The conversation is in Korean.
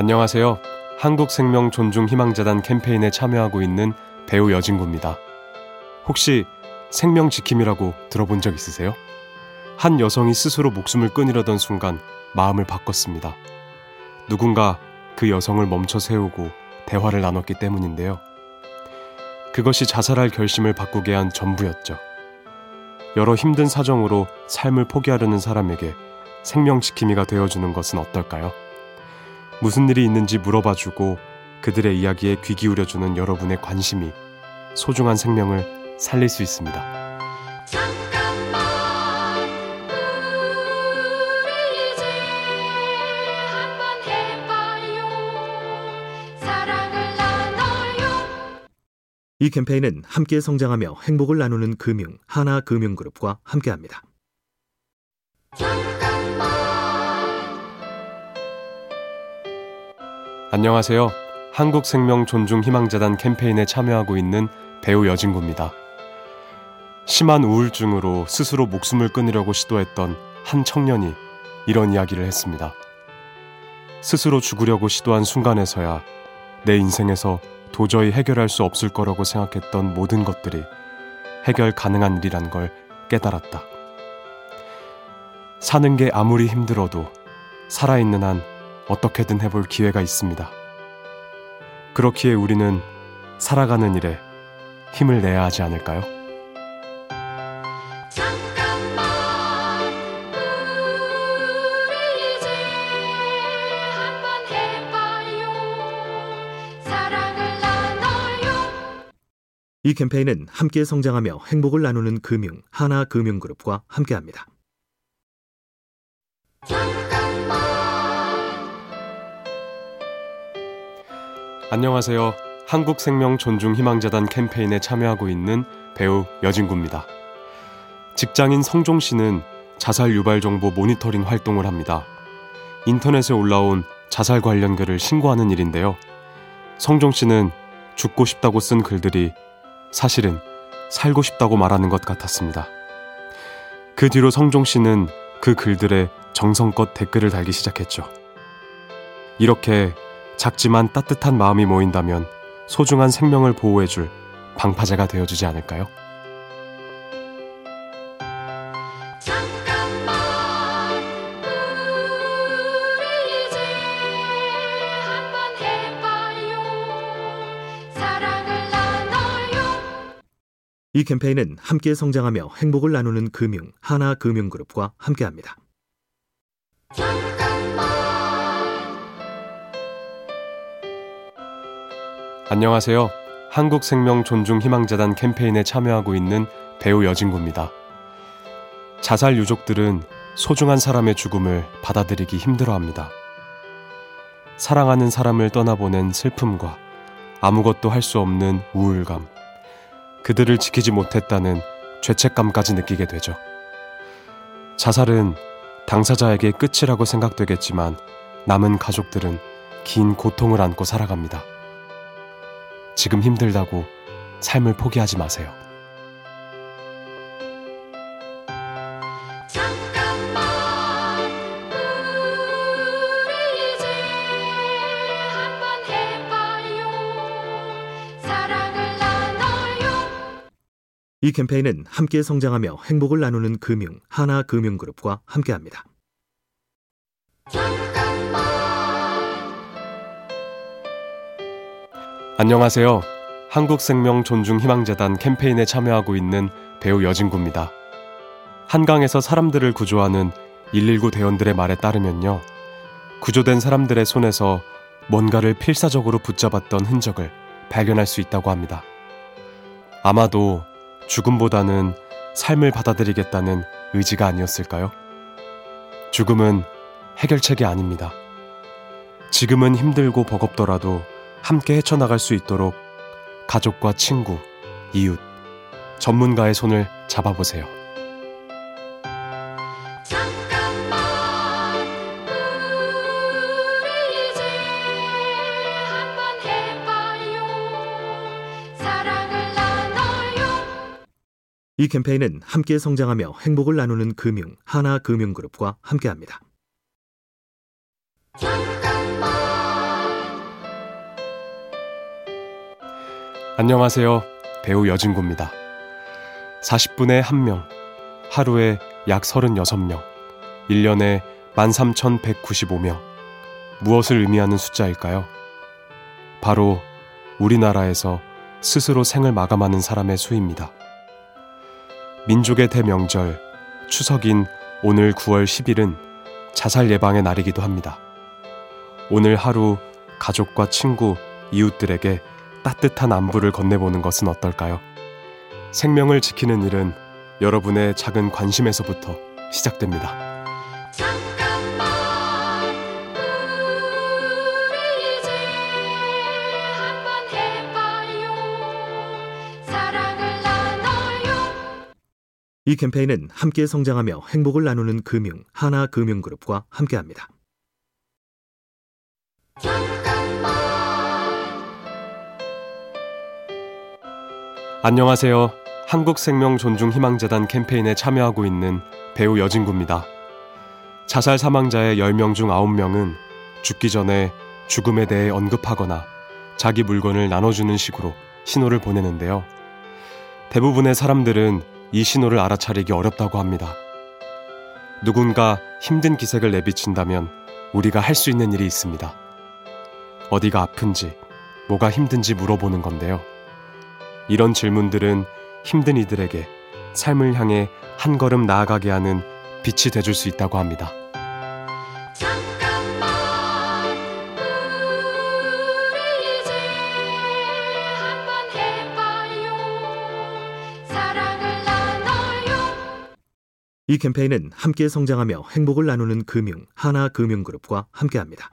안녕하세요. 한국생명 존중 희망재단 캠페인에 참여하고 있는 배우 여진구입니다. 혹시 생명 지킴이라고 들어본 적 있으세요? 한 여성이 스스로 목숨을 끊으려던 순간 마음을 바꿨습니다. 누군가 그 여성을 멈춰 세우고 대화를 나눴기 때문인데요. 그것이 자살할 결심을 바꾸게 한 전부였죠. 여러 힘든 사정으로 삶을 포기하려는 사람에게 생명 지킴이가 되어주는 것은 어떨까요? 무슨 일이 있는지 물어봐주고 그들의 이야기에 귀 기울여주는 여러분의 관심이 소중한 생명을 살릴 수 있습니다. 잠깐만 우리 이제 한번 해봐요 사랑을 나눠요 이 캠페인은 함께 성장하며 행복을 나누는 금융 하나금융그룹과 함께합니다. 안녕하세요. 한국생명 존중 희망재단 캠페인에 참여하고 있는 배우 여진구입니다. 심한 우울증으로 스스로 목숨을 끊으려고 시도했던 한 청년이 이런 이야기를 했습니다. 스스로 죽으려고 시도한 순간에서야 내 인생에서 도저히 해결할 수 없을 거라고 생각했던 모든 것들이 해결 가능한 일이란 걸 깨달았다. 사는 게 아무리 힘들어도 살아있는 한 어떻게든 해볼 기회가 있습니다. 그렇기에 우리는 살아가는 일에 힘을 내야 하지 않을까요? 잠깐만 우리 이제 한번 해봐요 사랑을 나눠요 이 캠페인은 함께 성장하며 행복을 나누는 금융 하나금융그룹과 함께합니다. 안녕하세요. 한국생명 존중 희망재단 캠페인에 참여하고 있는 배우 여진구입니다. 직장인 성종 씨는 자살 유발 정보 모니터링 활동을 합니다. 인터넷에 올라온 자살 관련 글을 신고하는 일인데요. 성종 씨는 죽고 싶다고 쓴 글들이 사실은 살고 싶다고 말하는 것 같았습니다. 그 뒤로 성종 씨는 그 글들에 정성껏 댓글을 달기 시작했죠. 이렇게 작지만 따뜻한 마음이 모인다면 소중한 생명을 보호해줄 방파제가 되어주지 않을까요? 잠깐만 우리 이제 한번 해봐요 사랑을 나눠요 이 캠페인은 함께 성장하며 행복을 나누는 금융 하나금융그룹과 함께합니다. 안녕하세요. 한국생명 존중 희망재단 캠페인에 참여하고 있는 배우 여진구입니다. 자살 유족들은 소중한 사람의 죽음을 받아들이기 힘들어합니다. 사랑하는 사람을 떠나보낸 슬픔과 아무것도 할 수 없는 우울감, 그들을 지키지 못했다는 죄책감까지 느끼게 되죠. 자살은 당사자에게 끝이라고 생각되겠지만 남은 가족들은 긴 고통을 안고 살아갑니다. 지금 힘들다고 삶을 포기하지 마세요. 잠깐만 우리 이제 한번 해봐요 사랑을 나눠요 이 캠페인은 함께 성장하며 행복을 나누는 금융 하나금융그룹과 함께합니다. 안녕하세요. 한국생명 존중 희망재단 캠페인에 참여하고 있는 배우 여진구입니다. 한강에서 사람들을 구조하는 119 대원들의 말에 따르면요. 구조된 사람들의 손에서 뭔가를 필사적으로 붙잡았던 흔적을 발견할 수 있다고 합니다. 아마도 죽음보다는 삶을 받아들이겠다는 의지가 아니었을까요? 죽음은 해결책이 아닙니다. 지금은 힘들고 버겁더라도 함께 헤쳐나갈 수 있도록 가족과 친구, 이웃, 전문가의 손을 잡아보세요. 잠깐만 우리 이제 한번 해봐요 사랑을 나눠요 이 캠페인은 함께 성장하며 행복을 나누는 금융 하나금융그룹과 함께합니다. 안녕하세요. 배우 여진구입니다. 40분에 1명, 하루에 약 36명, 1년에 13,195명. 무엇을 의미하는 숫자일까요? 바로 우리나라에서 스스로 생을 마감하는 사람의 수입니다. 민족의 대명절, 추석인 오늘 9월 10일은 자살 예방의 날이기도 합니다. 오늘 하루 가족과 친구, 이웃들에게 따뜻한 안부를 건네보는 것은 어떨까요? 생명을 지키는 일은 여러분의 작은 관심에서부터 시작됩니다. 잠깐만 우리 이제 한번 해봐요 사랑을 나눠요 이 캠페인은 함께 성장하며 행복을 나누는 금융 하나금융그룹과 함께합니다. 안녕하세요. 한국생명 존중 희망재단 캠페인에 참여하고 있는 배우 여진구입니다. 자살 사망자의 10명 중 9명은 죽기 전에 죽음에 대해 언급하거나 자기 물건을 나눠주는 식으로 신호를 보내는데요. 대부분의 사람들은 이 신호를 알아차리기 어렵다고 합니다. 누군가 힘든 기색을 내비친다면 우리가 할 수 있는 일이 있습니다. 어디가 아픈지, 뭐가 힘든지 물어보는 건데요. 이런 질문들은 힘든 이들에게 삶을 향해 한 걸음 나아가게 하는 빛이 돼줄 수 있다고 합니다. 잠깐만 우리 이제 한번 해봐요 사랑을 나눠요 이 캠페인은 함께 성장하며 행복을 나누는 금융 하나금융그룹과 함께합니다.